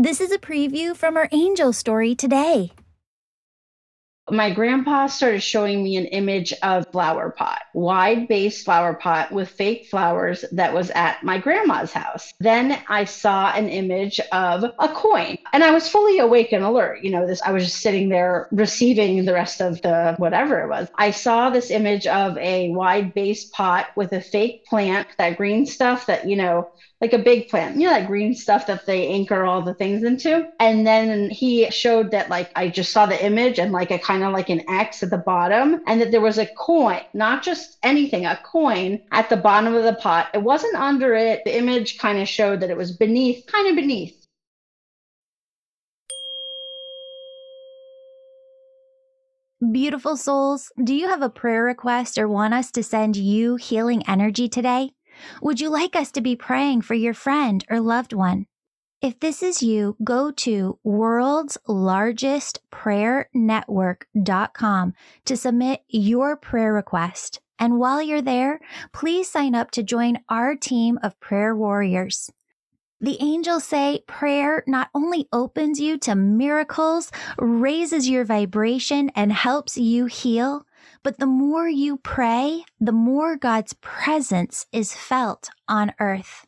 This is a preview from our angel story today my grandpa started showing me an image of flower pot, wide base flower pot with fake flowers that was at my grandma's house. Then I saw an image of a coin and I was fully awake and alert. You know, this I was just sitting there receiving the rest of the whatever it was. I saw this image of a wide base pot with a fake plant, that green stuff that, you know, like a big plant, you know, that green stuff that they anchor all the things into. And then he showed that, like, I just saw the image and like a kind of like an X at the bottom, and that there was a coin, not just anything, a coin at the bottom of the pot. It wasn't under it. The image kind of showed that it was beneath, kind of beneath. Beautiful souls, do you have a prayer request or want us to send you healing energy today? Would you like us to be praying for your friend or loved one? If this is you, go to worldslargestprayernetwork.com to submit your prayer request. And while you're there, please sign up to join our team of prayer warriors. The angels say prayer not only opens you to miracles, raises your vibration, and helps you heal, but the more you pray, the more God's presence is felt on earth.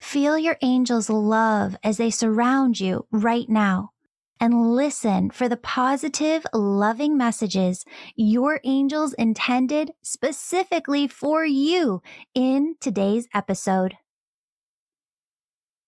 Feel your angels' love as they surround you right now and listen for the positive, loving messages your angels intended specifically for you in today's episode.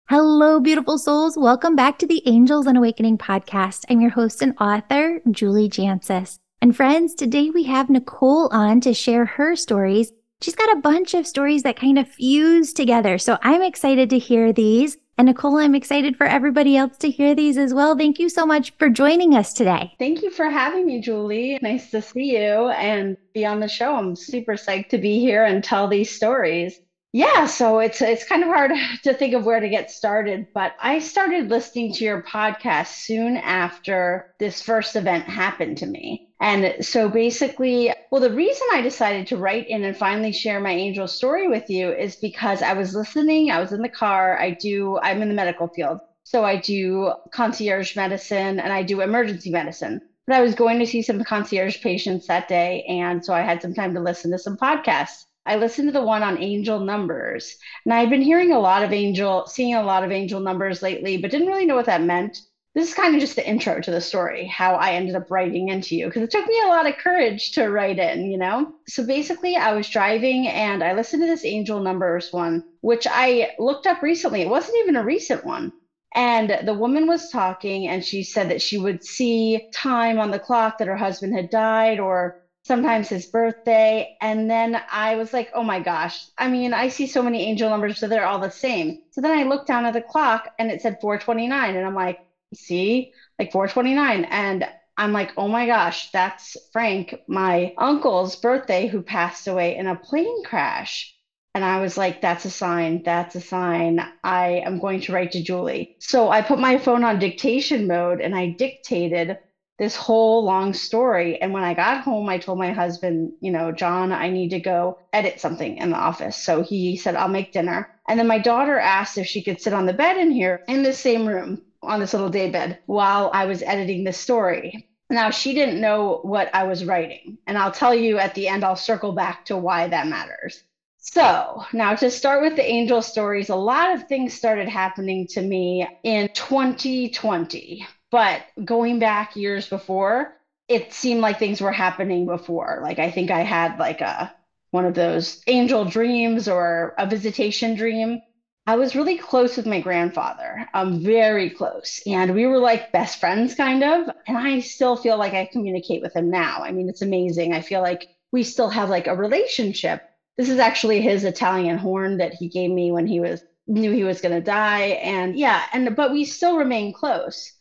Hello, beautiful souls. Welcome back to the Angels and Awakening podcast. I'm your host and author, Julie Jancius. And friends, today we have Nicole on to share her stories. She's got a bunch of stories that kind of fuse together. So I'm excited to hear these. And Nicole, I'm excited for everybody else to hear these as well. Thank you so much for joining us today. Thank you for having me, Julie. Nice to see you and be on the show. I'm super psyched to be here and tell these stories. Yeah, so it's it's kind of hard to think of where to get started, but I started listening to your podcast soon after this first event happened to me. And so basically, well, the reason I decided to write in and finally share my angel story with you is because I was listening, I was in the car, I do, I'm in the medical field. So I do concierge medicine and I do emergency medicine. But I was going to see some concierge patients that day. And so I had some time to listen to some podcasts. I listened to the one on angel numbers. And I've been hearing a lot of angel, seeing a lot of angel numbers lately, but didn't really know what that meant this is kind of just the intro to the story, how I ended up writing into you, because it took me a lot of courage to write in, you know? So basically, I was driving and I listened to this angel numbers one, which I looked up recently. It wasn't even a recent one. And the woman was talking and she said that she would see time on the clock that her husband had died or sometimes his birthday. And then I was like, oh my gosh. I mean, I see so many angel numbers, so they're all the same. So then I looked down at the clock and it said 429. And I'm like, see, like 429. And I'm like, oh my gosh, that's Frank, my uncle's birthday, who passed away in a plane crash. And I was like, that's a sign. That's a sign. I am going to write to Julie. So I put my phone on dictation mode and I dictated this whole long story. And when I got home, I told my husband, you know, John, I need to go edit something in the office. So he said, I'll make dinner. And then my daughter asked if she could sit on the bed in here in the same room on this little daybed while I was editing the story. Now, she didn't know what I was writing. And I'll tell you at the end, I'll circle back to why that matters. So, now to start with the angel stories, a lot of things started happening to me in 2020. But going back years before, it seemed like things were happening before. Like, I think I had like a one of those angel dreams or a visitation dream I was really close with my grandfather, um, very close. And we were like best friends, kind of. And I still feel like I communicate with him now. I mean, it's amazing. I feel like we still have like a relationship. This is actually his Italian horn that he gave me when he was knew he was going to die. And yeah, and but we still remain close.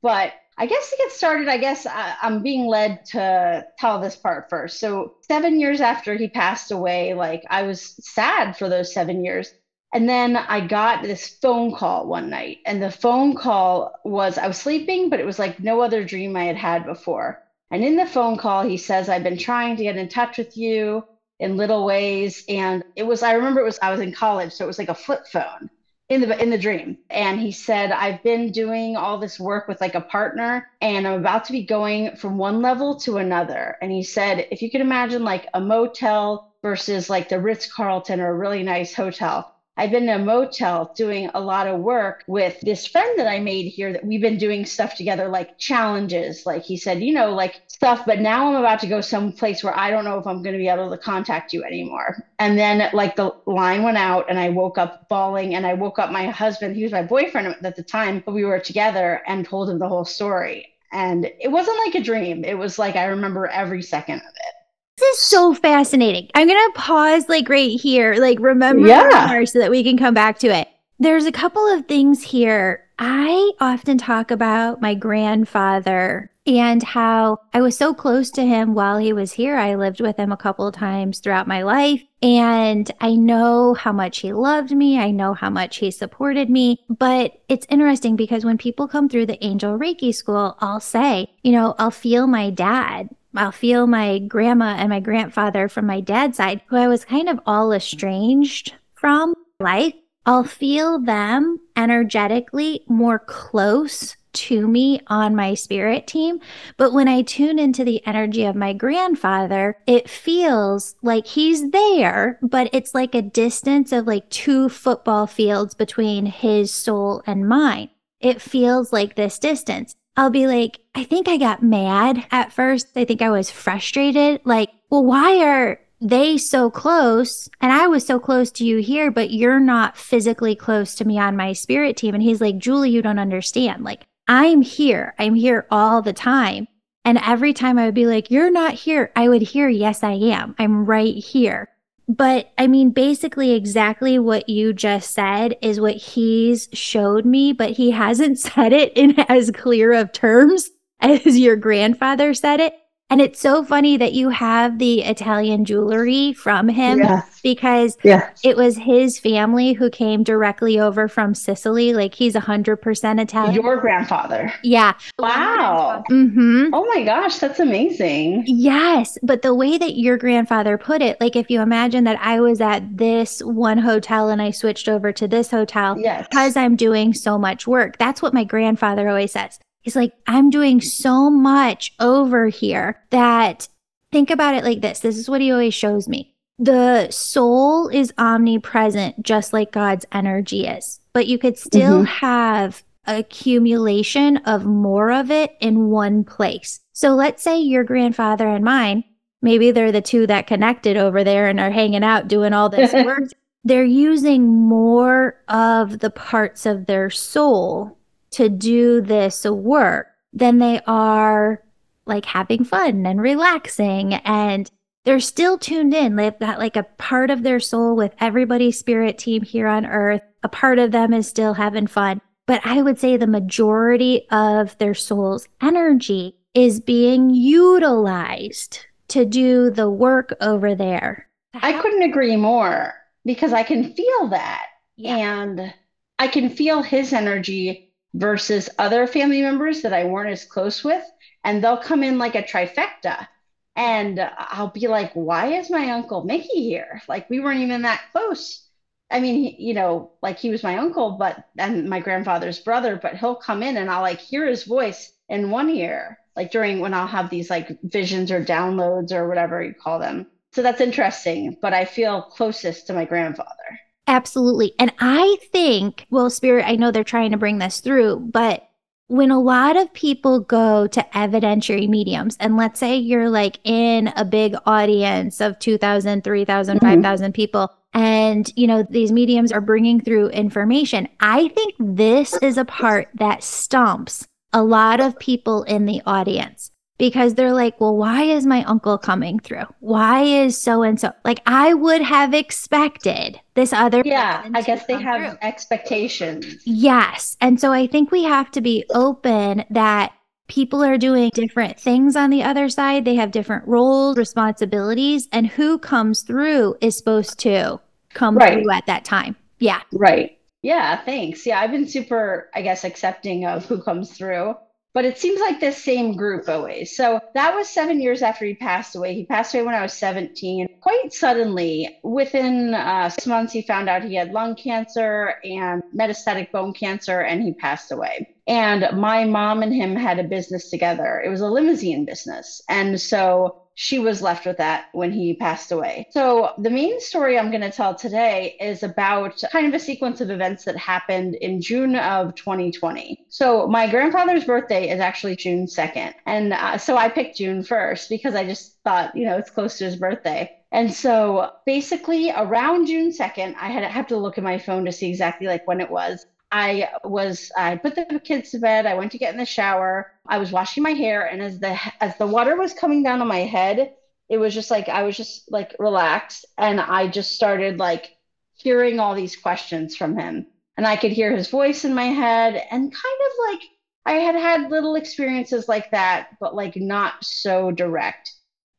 But I guess to get started, I guess I, I'm being led to tell this part first. So, seven years after he passed away, like I was sad for those seven years and then I got this phone call one night, and the phone call was I was sleeping, but it was like no other dream I had had before. And in the phone call, he says, I've been trying to get in touch with you in little ways. And it was, I remember it was, I was in college, so it was like a flip phone. in the in the dream and he said i've been doing all this work with like a partner and i'm about to be going from one level to another and he said if you could imagine like a motel versus like the ritz carlton or a really nice hotel I've been in a motel doing a lot of work with this friend that I made here that we've been doing stuff together, like challenges. Like he said, you know, like stuff. But now I'm about to go someplace where I don't know if I'm going to be able to contact you anymore. And then, like, the line went out and I woke up bawling. And I woke up my husband, he was my boyfriend at the time, but we were together and told him the whole story. And it wasn't like a dream. It was like I remember every second of it. This is so fascinating. I'm going to pause like right here, like remember yeah. so that we can come back to it. There's a couple of things here. I often talk about my grandfather and how I was so close to him while he was here. I lived with him a couple of times throughout my life. And I know how much he loved me. I know how much he supported me. But it's interesting because when people come through the Angel Reiki school, I'll say, you know, I'll feel my dad I'll feel my grandma and my grandfather from my dad's side, who I was kind of all estranged from life. I'll feel them energetically more close to me on my spirit team. But when I tune into the energy of my grandfather, it feels like he's there, but it's like a distance of like two football fields between his soul and mine. It feels like this distance. I'll be like, I think I got mad at first. I think I was frustrated. Like, well, why are they so close? And I was so close to you here, but you're not physically close to me on my spirit team. And he's like, Julie, you don't understand. Like, I'm here. I'm here all the time. And every time I would be like, You're not here, I would hear, Yes, I am. I'm right here. But I mean, basically, exactly what you just said is what he's showed me, but he hasn't said it in as clear of terms as your grandfather said it. And it's so funny that you have the Italian jewelry from him yes. because yes. it was his family who came directly over from Sicily. Like he's 100% Italian. Your grandfather. Yeah. Wow. Mm-hmm. Oh my gosh, that's amazing. Yes. But the way that your grandfather put it, like if you imagine that I was at this one hotel and I switched over to this hotel yes. because I'm doing so much work, that's what my grandfather always says. He's like, I'm doing so much over here that think about it like this. This is what he always shows me. The soul is omnipresent, just like God's energy is, but you could still mm-hmm. have accumulation of more of it in one place. So let's say your grandfather and mine, maybe they're the two that connected over there and are hanging out doing all this work. they're using more of the parts of their soul to do this work than they are like having fun and relaxing and they're still tuned in. They've got like a part of their soul with everybody's spirit team here on earth. A part of them is still having fun. But I would say the majority of their soul's energy is being utilized to do the work over there. I couldn't agree more because I can feel that. Yeah. And I can feel his energy versus other family members that I weren't as close with. And they'll come in like a trifecta. And I'll be like, why is my uncle Mickey here? Like, we weren't even that close. I mean, you know, like he was my uncle, but and my grandfather's brother, but he'll come in and I'll like hear his voice in one ear, like during when I'll have these like visions or downloads or whatever you call them. So that's interesting, but I feel closest to my grandfather. Absolutely. And I think, well, Spirit, I know they're trying to bring this through, but when a lot of people go to evidentiary mediums, and let's say you're like in a big audience of 2,000, 3,000, mm-hmm. 5,000 people, and you know these mediums are bringing through information i think this is a part that stumps a lot of people in the audience because they're like, well, why is my uncle coming through? Why is so and so? Like, I would have expected this other. Yeah, I guess they have through. expectations. Yes. And so I think we have to be open that people are doing different things on the other side. They have different roles, responsibilities, and who comes through is supposed to come right. through at that time. Yeah. Right. Yeah. Thanks. Yeah. I've been super, I guess, accepting of who comes through but it seems like the same group always. So that was seven years after he passed away. He passed away when I was 17. Quite suddenly, within uh, six months, he found out he had lung cancer and metastatic bone cancer, and he passed away. And my mom and him had a business together. It was a limousine business. And so she was left with that when he passed away. So, the main story I'm going to tell today is about kind of a sequence of events that happened in June of 2020. So, my grandfather's birthday is actually June 2nd. And uh, so I picked June 1st because I just thought, you know, it's close to his birthday. And so basically around June 2nd, I had I have to look at my phone to see exactly like when it was. I was I put the kids to bed. I went to get in the shower. I was washing my hair, and as the as the water was coming down on my head, it was just like I was just like relaxed, and I just started like hearing all these questions from him, and I could hear his voice in my head, and kind of like I had had little experiences like that, but like not so direct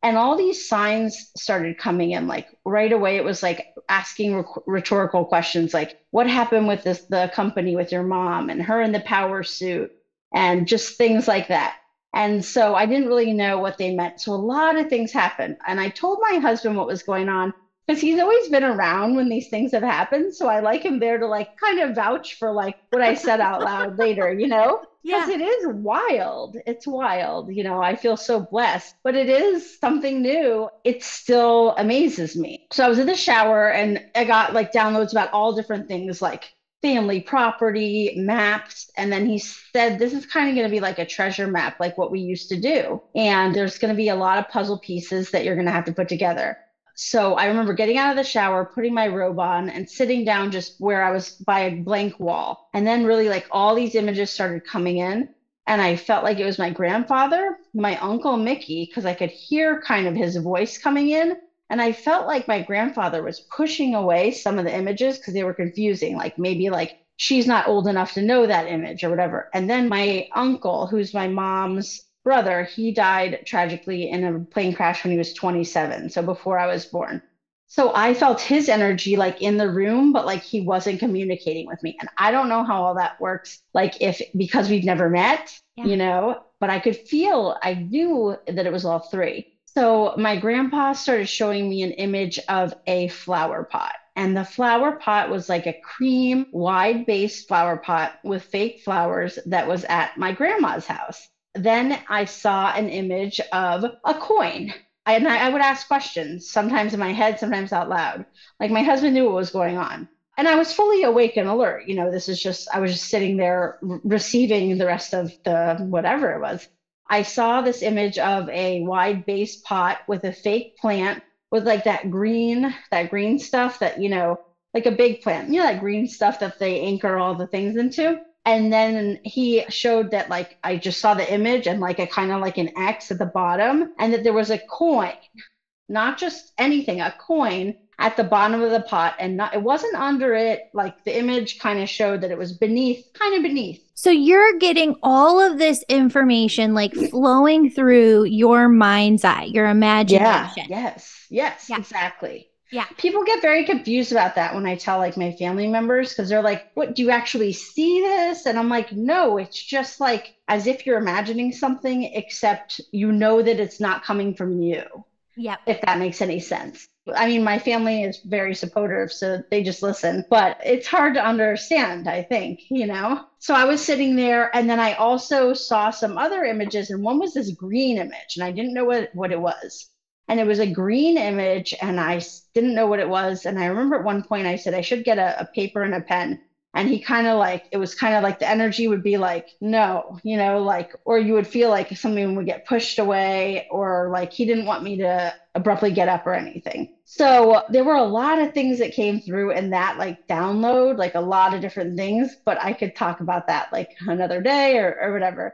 and all these signs started coming in like right away it was like asking rhetorical questions like what happened with this the company with your mom and her in the power suit and just things like that. And so i didn't really know what they meant. So a lot of things happened. And i told my husband what was going on because he's always been around when these things have happened so i like him there to like kind of vouch for like what i said out loud later you know because yeah. it is wild. It's wild. You know, I feel so blessed, but it is something new. It still amazes me. So I was in the shower and I got like downloads about all different things like family property, maps. And then he said, This is kind of going to be like a treasure map, like what we used to do. And there's going to be a lot of puzzle pieces that you're going to have to put together so I remember getting out of the shower, putting my robe on, and sitting down just where I was by a blank wall. And then, really, like all these images started coming in. And I felt like it was my grandfather, my uncle Mickey, because I could hear kind of his voice coming in. And I felt like my grandfather was pushing away some of the images because they were confusing. Like maybe like she's not old enough to know that image or whatever. And then my uncle, who's my mom's brother, he died tragically in a plane crash when he was 27, so before I was born. So I felt his energy like in the room, but like he wasn't communicating with me. And I don't know how all that works. Like if because we've never met, yeah. you know, but I could feel, I knew that it was all three. So my grandpa started showing me an image of a flower pot. And the flower pot was like a cream, wide base flower pot with fake flowers that was at my grandma's house. Then I saw an image of a coin. And I, I would ask questions, sometimes in my head, sometimes out loud. Like my husband knew what was going on. And I was fully awake and alert. You know, this is just, I was just sitting there receiving the rest of the whatever it was. I saw this image of a wide base pot with a fake plant with like that green, that green stuff that, you know, like a big plant, you know, that green stuff that they anchor all the things into and then he showed that like i just saw the image and like a kind of like an x at the bottom and that there was a coin not just anything a coin at the bottom of the pot and not, it wasn't under it. Like the image kind of showed that it was beneath kind of beneath. So you're getting all of this information like flowing through your mind's eye your imagination. yeah, yes yes yeah. exactly yeah. People get very confused about that when I tell like my family members because they're like, what do you actually see this? And I'm like, no, it's just like as if you're imagining something, except you know that it's not coming from you. Yeah. If that makes any sense. I mean, my family is very supportive, so they just listen, but it's hard to understand, I think, you know? So I was sitting there, and then I also saw some other images, and one was this green image, and I didn't know what, what it was and it was a green image and i didn't know what it was and i remember at one point i said i should get a, a paper and a pen and he kind of like it was kind of like the energy would be like no you know like or you would feel like something would get pushed away or like he didn't want me to abruptly get up or anything. So there were a lot of things that came through in that like download like a lot of different things but i could talk about that like another day or, or whatever.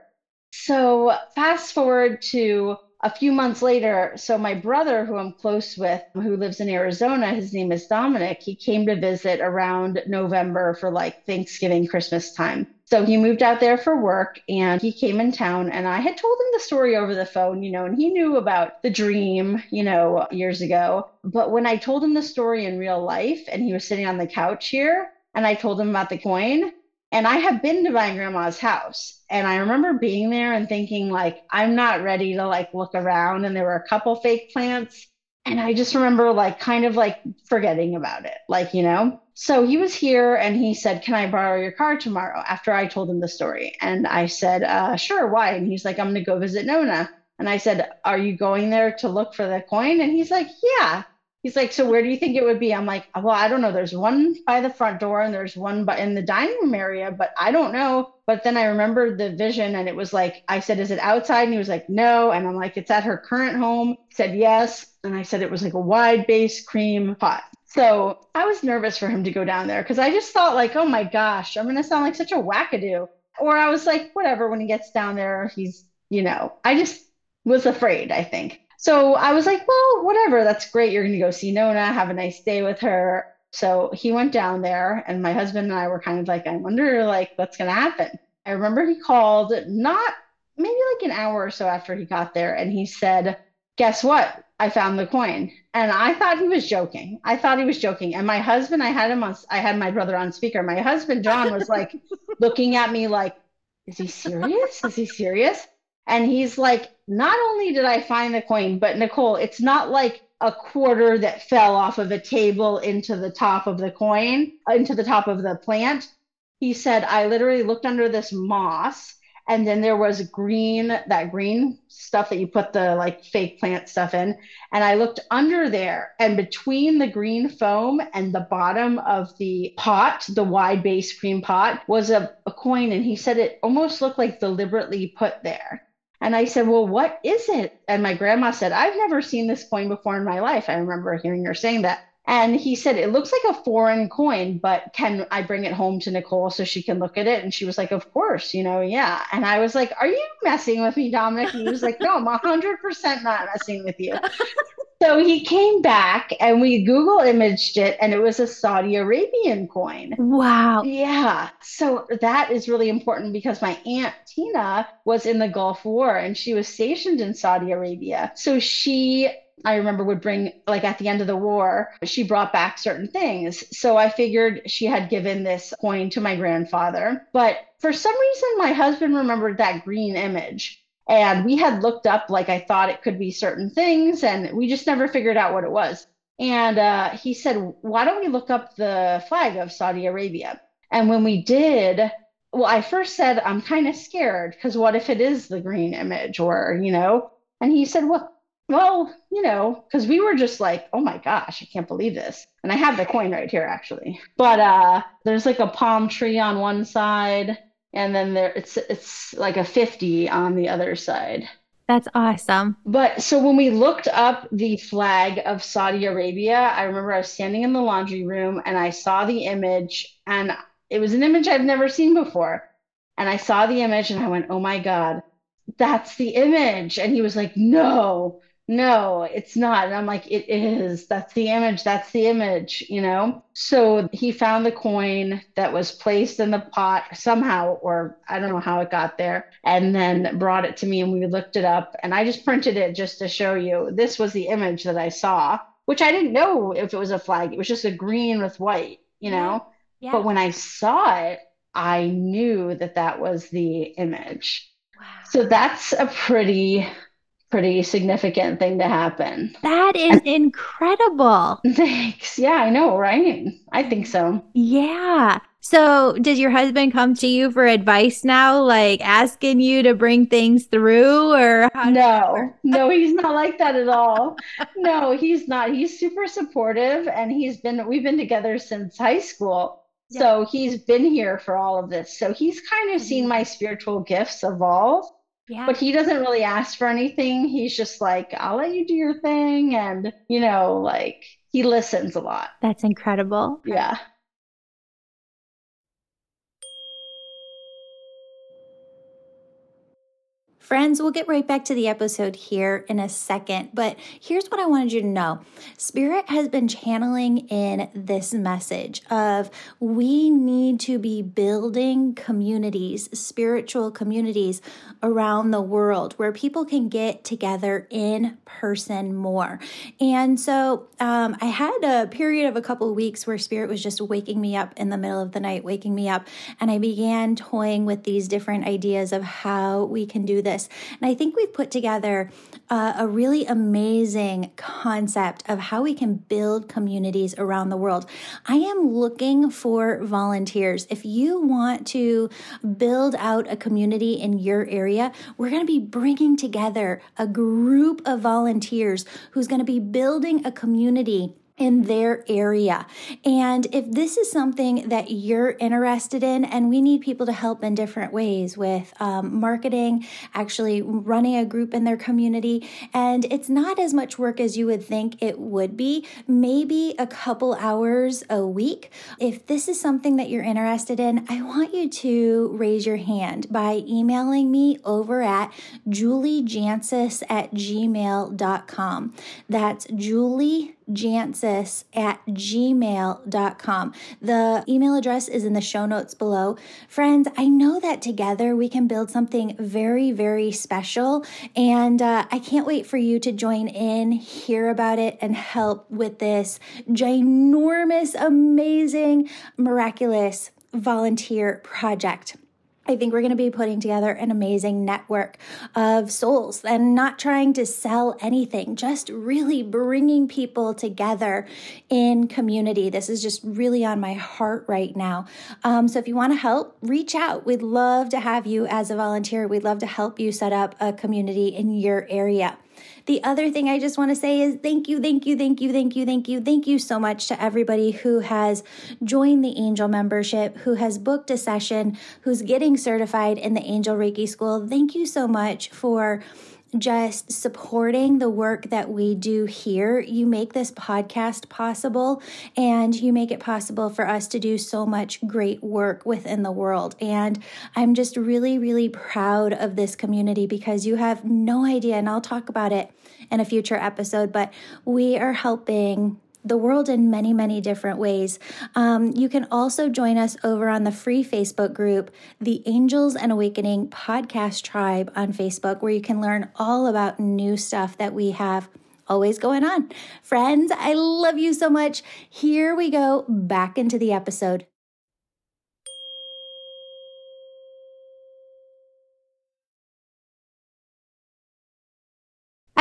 So fast forward to a few months later, so my brother, who I'm close with, who lives in Arizona, his name is Dominic, he came to visit around November for like Thanksgiving, Christmas time. So he moved out there for work and he came in town and I had told him the story over the phone, you know, and he knew about the dream, you know, years ago. But when I told him the story in real life and he was sitting on the couch here and I told him about the coin, And I have been to my grandma's house and I remember being there and thinking like I'm not ready to like look around and there were a couple fake plants and I just remember like kind of like forgetting about it. Like, you know. So he was here and he said, "Can I borrow your car tomorrow?" after I told him the story. And I said, uh, "Sure, why?" And he's like, "I'm going to go visit Nona." And I said, "Are you going there to look for the coin?" And he's like, "Yeah." He's like, so where do you think it would be? I'm like, well, I don't know. There's one by the front door and there's one by in the dining room area, but I don't know. But then I remembered the vision and it was like, I said, is it outside? And he was like, no. And I'm like, it's at her current home. He said, yes. And I said, it was like a wide base cream pot. So I was nervous for him to go down there because I just thought like, oh my gosh, I'm to sound like such a wackadoo. Or I was like, whatever, when he gets down there, he's, you know, I just was afraid, I think. So I was like, well, whatever, that's great. You're going to go see Nona, have a nice day with her. So he went down there, and my husband and I were kind of like, I wonder, like, what's going to happen. I remember he called not maybe like an hour or so after he got there, and he said, Guess what? I found the coin. And I thought he was joking. I thought he was joking. And my husband, I had him on, I had my brother on speaker. My husband, John, was like looking at me like, Is he serious? Is he serious? And he's like, not only did I find the coin, but Nicole, it's not like a quarter that fell off of a table into the top of the coin, into the top of the plant. He said, I literally looked under this moss and then there was green that green stuff that you put the like fake plant stuff in. And i looked under there and between the green foam and the bottom of the pot the wide base cream pot was a, a coin. And he said it almost looked like deliberately put there and I said, Well, what is it? And my grandma said, I've never seen this coin before in my life. I remember hearing her saying that. And he said, It looks like a foreign coin, but can I bring it home to Nicole so she can look at it? And she was like, Of course, you know, yeah. And I was like, Are you messing with me, Dominic? And he was like, No, I'm 100% not messing with you. So he came back and we Google imaged it and it was a Saudi Arabian coin. Wow. Yeah. So that is really important because my aunt Tina was in the Gulf War and she was stationed in Saudi Arabia. So she I remember would bring like at the end of the war, she brought back certain things. So I figured she had given this coin to my grandfather. But for some reason my husband remembered that green image. And we had looked up, like I thought it could be certain things, and we just never figured out what it was. And uh, he said, Why don't we look up the flag of Saudi Arabia? And when we did, well, I first said, I'm kind of scared because what if it is the green image or, you know? And he said, Well, well, you know, because we were just like, oh my gosh, I can't believe this. And I have the coin right here actually. But uh there's like a palm tree on one side and then there it's it's like a 50 on the other side. That's awesome. But so when we looked up the flag of saudi arabia i remember i was standing in the laundry room and i saw the image and it was an image i've never seen before. And i saw the image and i went oh my god that's the image. And he was like no no, it's not. And I'm like, it is. That's the image. That's the image, you know? So he found the coin that was placed in the pot somehow, or I don't know how it got there, and then brought it to me and we looked it up. And I just printed it just to show you this was the image that I saw, which I didn't know if it was a flag. It was just a green with white, you know? Yeah. But when I saw it, I knew that that was the image. Wow. So that's a pretty pretty significant thing to happen. That is and, incredible. Thanks. Yeah, I know, right? I think so. Yeah. So, does your husband come to you for advice now, like asking you to bring things through, or no? no, he's not like that at all. no, he's not. He's super supportive, and he's been. We've been together since high school, yeah. so he's been here for all of this. So he's kind of seen mm-hmm. my spiritual gifts evolve, yeah. But he doesn't really ask for anything. He's just like, I'll let you do your thing. And, you know, like he listens a lot. That's incredible. Yeah. Friends, we'll get right back to the episode here in a second, but here's what I wanted you to know. Spirit has been channeling in this message of we need to be building communities, spiritual communities around the world where people can get together in person more. And so um, I had a period of a couple of weeks where Spirit was just waking me up in the middle of the night, waking me up, and I began toying with these different ideas of how we can do this this. And I think we've put together uh, a really amazing concept of how we can build communities around the world. I am looking for volunteers. If you want to build out a community in your area, we're going to be bringing together a group of volunteers who's going to be building a community in their area. And if this is something that you're interested in, and we need people to help in different ways with um, marketing, actually running a group in their community, and it's not as much work as you would think it would be, maybe a couple hours a week. If this is something that you're interested in, I want you to raise your hand by emailing me over at juliejancius at gmail.com. That's Julie jancius at gmail.com. The email address is in the show notes below. Friends, I know that together we can build something very, very special. And uh, I can't wait for you to join in, hear about it, and help with this ginormous, amazing, miraculous volunteer project. I think we're going to be putting together an amazing network of souls and not trying to sell anything, just really bringing people together in community. This is just really on my heart right now. Um, so if you want to help, reach out. We'd love to have you as a volunteer. We'd love to help you set up a community in your area. The other thing I just want to say is thank you, thank you, thank you, thank you, thank you, thank you so much to everybody who has joined the Angel membership, who has booked a session, who's getting certified in the Angel Reiki School. Thank you so much for just supporting the work that we do here. You make this podcast possible and you make it possible for us to do so much great work within the world. And I'm just really, really proud of this community because you have no idea, and I'll talk about it in a future episode, but we are helping the world in many, many different ways. Um, you can also join us over on the free Facebook group, the Angels and Awakening Podcast Tribe on Facebook, where you can learn all about new stuff that we have always going on. Friends, I love you so much. Here we go back into the episode.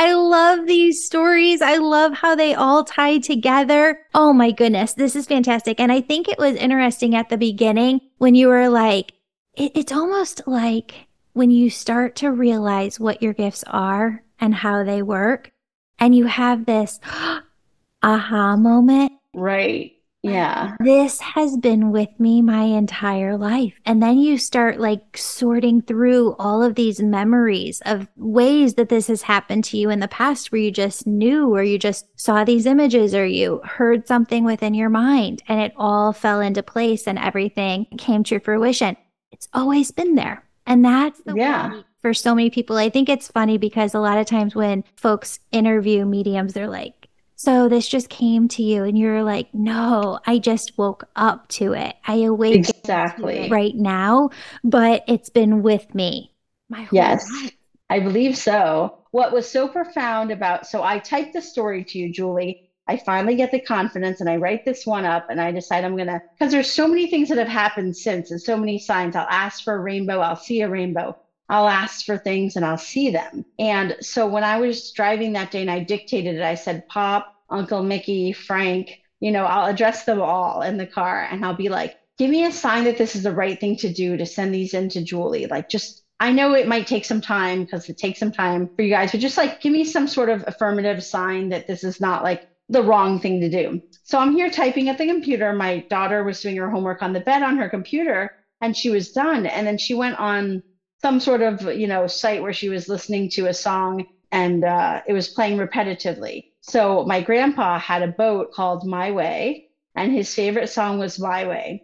I love these stories. I love how they all tie together. Oh my goodness, this is fantastic. And I think it was interesting at the beginning when you were like, it, it's almost like when you start to realize what your gifts are and how they work, and you have this aha moment. Right. Yeah. This has been with me my entire life. And then you start like sorting through all of these memories of ways that this has happened to you in the past where you just knew or you just saw these images or you heard something within your mind and it all fell into place and everything came to fruition. It's always been there. And that's the yeah. for so many people. I think it's funny because a lot of times when folks interview mediums, they're like, so this just came to you and you're like, no, I just woke up to it. I awake exactly right now, but it's been with me my whole yes, life. I believe so. What was so profound about so I typed the story to you, Julie. I finally get the confidence and I write this one up and I decide I'm gonna because there's so many things that have happened since and so many signs. I'll ask for a rainbow, I'll see a rainbow. I'll ask for things and I'll see them. And so when I was driving that day and I dictated it, I said, Pop, Uncle Mickey, Frank, you know, I'll address them all in the car and I'll be like, give me a sign that this is the right thing to do to send these in to Julie. Like, just, I know it might take some time because it takes some time for you guys, but just like give me some sort of affirmative sign that this is not like the wrong thing to do. So I'm here typing at the computer. My daughter was doing her homework on the bed on her computer and she was done. And then she went on some sort of you know site where she was listening to a song and uh, it was playing repetitively so my grandpa had a boat called my way and his favorite song was my way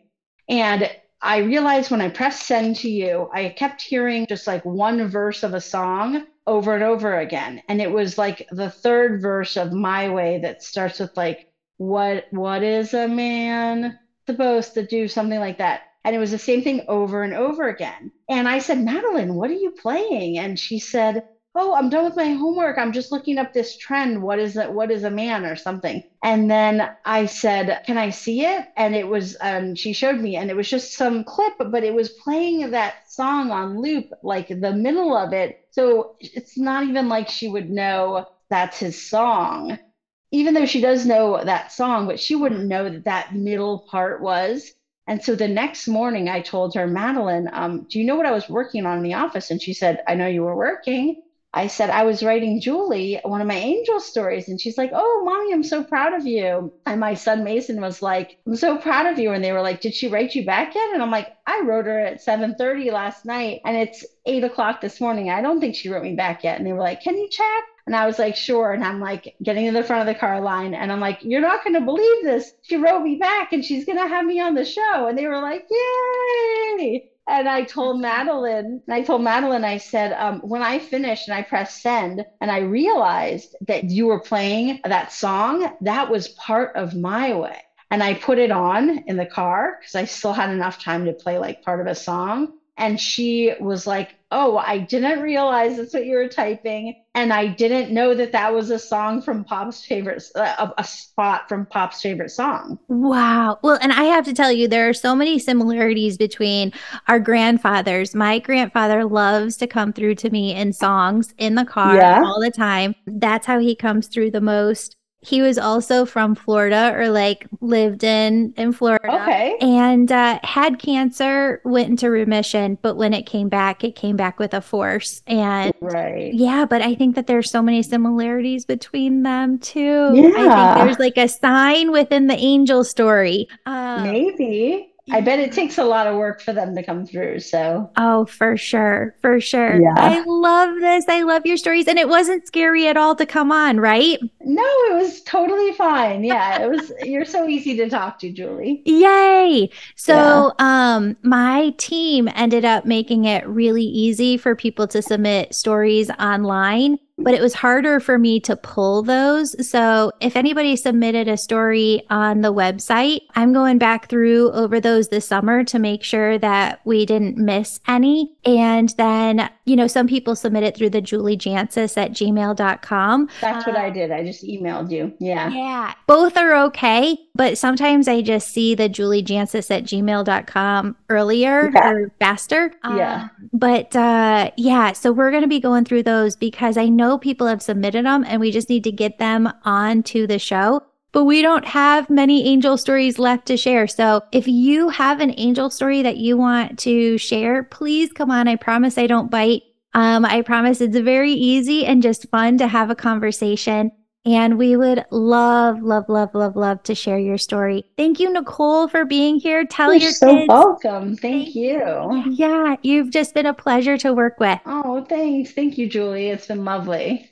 and I realized when I pressed send to you, I kept hearing just like one verse of a song over and over again. And it was like the third verse of My Way that starts with like, what what is a man supposed to do? Something like that. And it was the same thing over and over again. And I said, Madeline, what are you playing? And she said, oh i'm done with my homework. I'm just looking up this trend. What is it? What is a man or something? And then i said can i see it? And it was um, she showed me and it was just some clip but it was playing that song on loop like the middle of it. So it's not even like she would know that's his song. Even though she does know that song but she wouldn't know that that middle part was and so the next morning, I told her, Madeline, um, do you know what I was working on in the office? And she said, I know you were working. I said, I was writing Julie one of my angel stories. And she's like, Oh, mommy, I'm so proud of you. And my son Mason was like, I'm so proud of you. And they were like, Did she write you back yet? And I'm like, I wrote her at 7:30 last night and it's eight o'clock this morning. I don't think she wrote me back yet. And they were like, Can you check? And I was like, sure. And I'm like getting in the front of the car line. And I'm like, you're not going to believe this. She wrote me back and she's going to have me on the show. And they were like, yay. And I told Madeline, I told Madeline, I said, um, when I finished and I pressed send and I realized that you were playing that song, that was part of my way. And I put it on in the car because I still had enough time to play like part of a song. And she was like, Oh, I didn't realize that's what you were typing. And I didn't know that that was a song from Pop's favorite, uh, a spot from Pop's favorite song. Wow. Well, and I have to tell you, there are so many similarities between our grandfathers. My grandfather loves to come through to me in songs in the car yeah. all the time. That's how he comes through the most he was also from Florida or like lived in in Florida. Okay. And uh, had cancer, went into remission, but when it came back, it came back with a force. And right. Yeah, but I think that there's so many similarities between them too. Yeah. I think there's like a sign within the angel story. Um, Maybe. I bet it takes a lot of work for them to come through. So, oh, for sure. For sure. Yeah. I love this. I love your stories. And it wasn't scary at all to come on, right? No, it was totally fine. Yeah. It was, you're so easy to talk to, Julie. Yay. So, yeah. um, my team ended up making it really easy for people to submit stories online but it was harder for me to pull those. So if anybody submitted a story on the website, I'm going back through over those this summer to make sure that we didn't miss any. And then, you know, some people submit it through the Julie Jancius at gmail.com. That's what I did. I just emailed you. Yeah. Yeah. Both are okay. But sometimes I just see the Julie Jancius at gmail.com earlier yeah. or faster. Yeah. Um, but uh, yeah, so we're going to be going through those because I know people have submitted them and we just need to get them onto the show but we don't have many angel stories left to share. So if you have an angel story that you want to share, please come on. I promise I don't bite. Um, I promise it's very easy and just fun to have a conversation. And we would love, love, love, love, love to share your story. Thank you, Nicole, for being here. Tell You're your so kids. welcome. Thank you. Yeah, you've just been a pleasure to work with. Oh, thanks. Thank you, Julie. It's been lovely.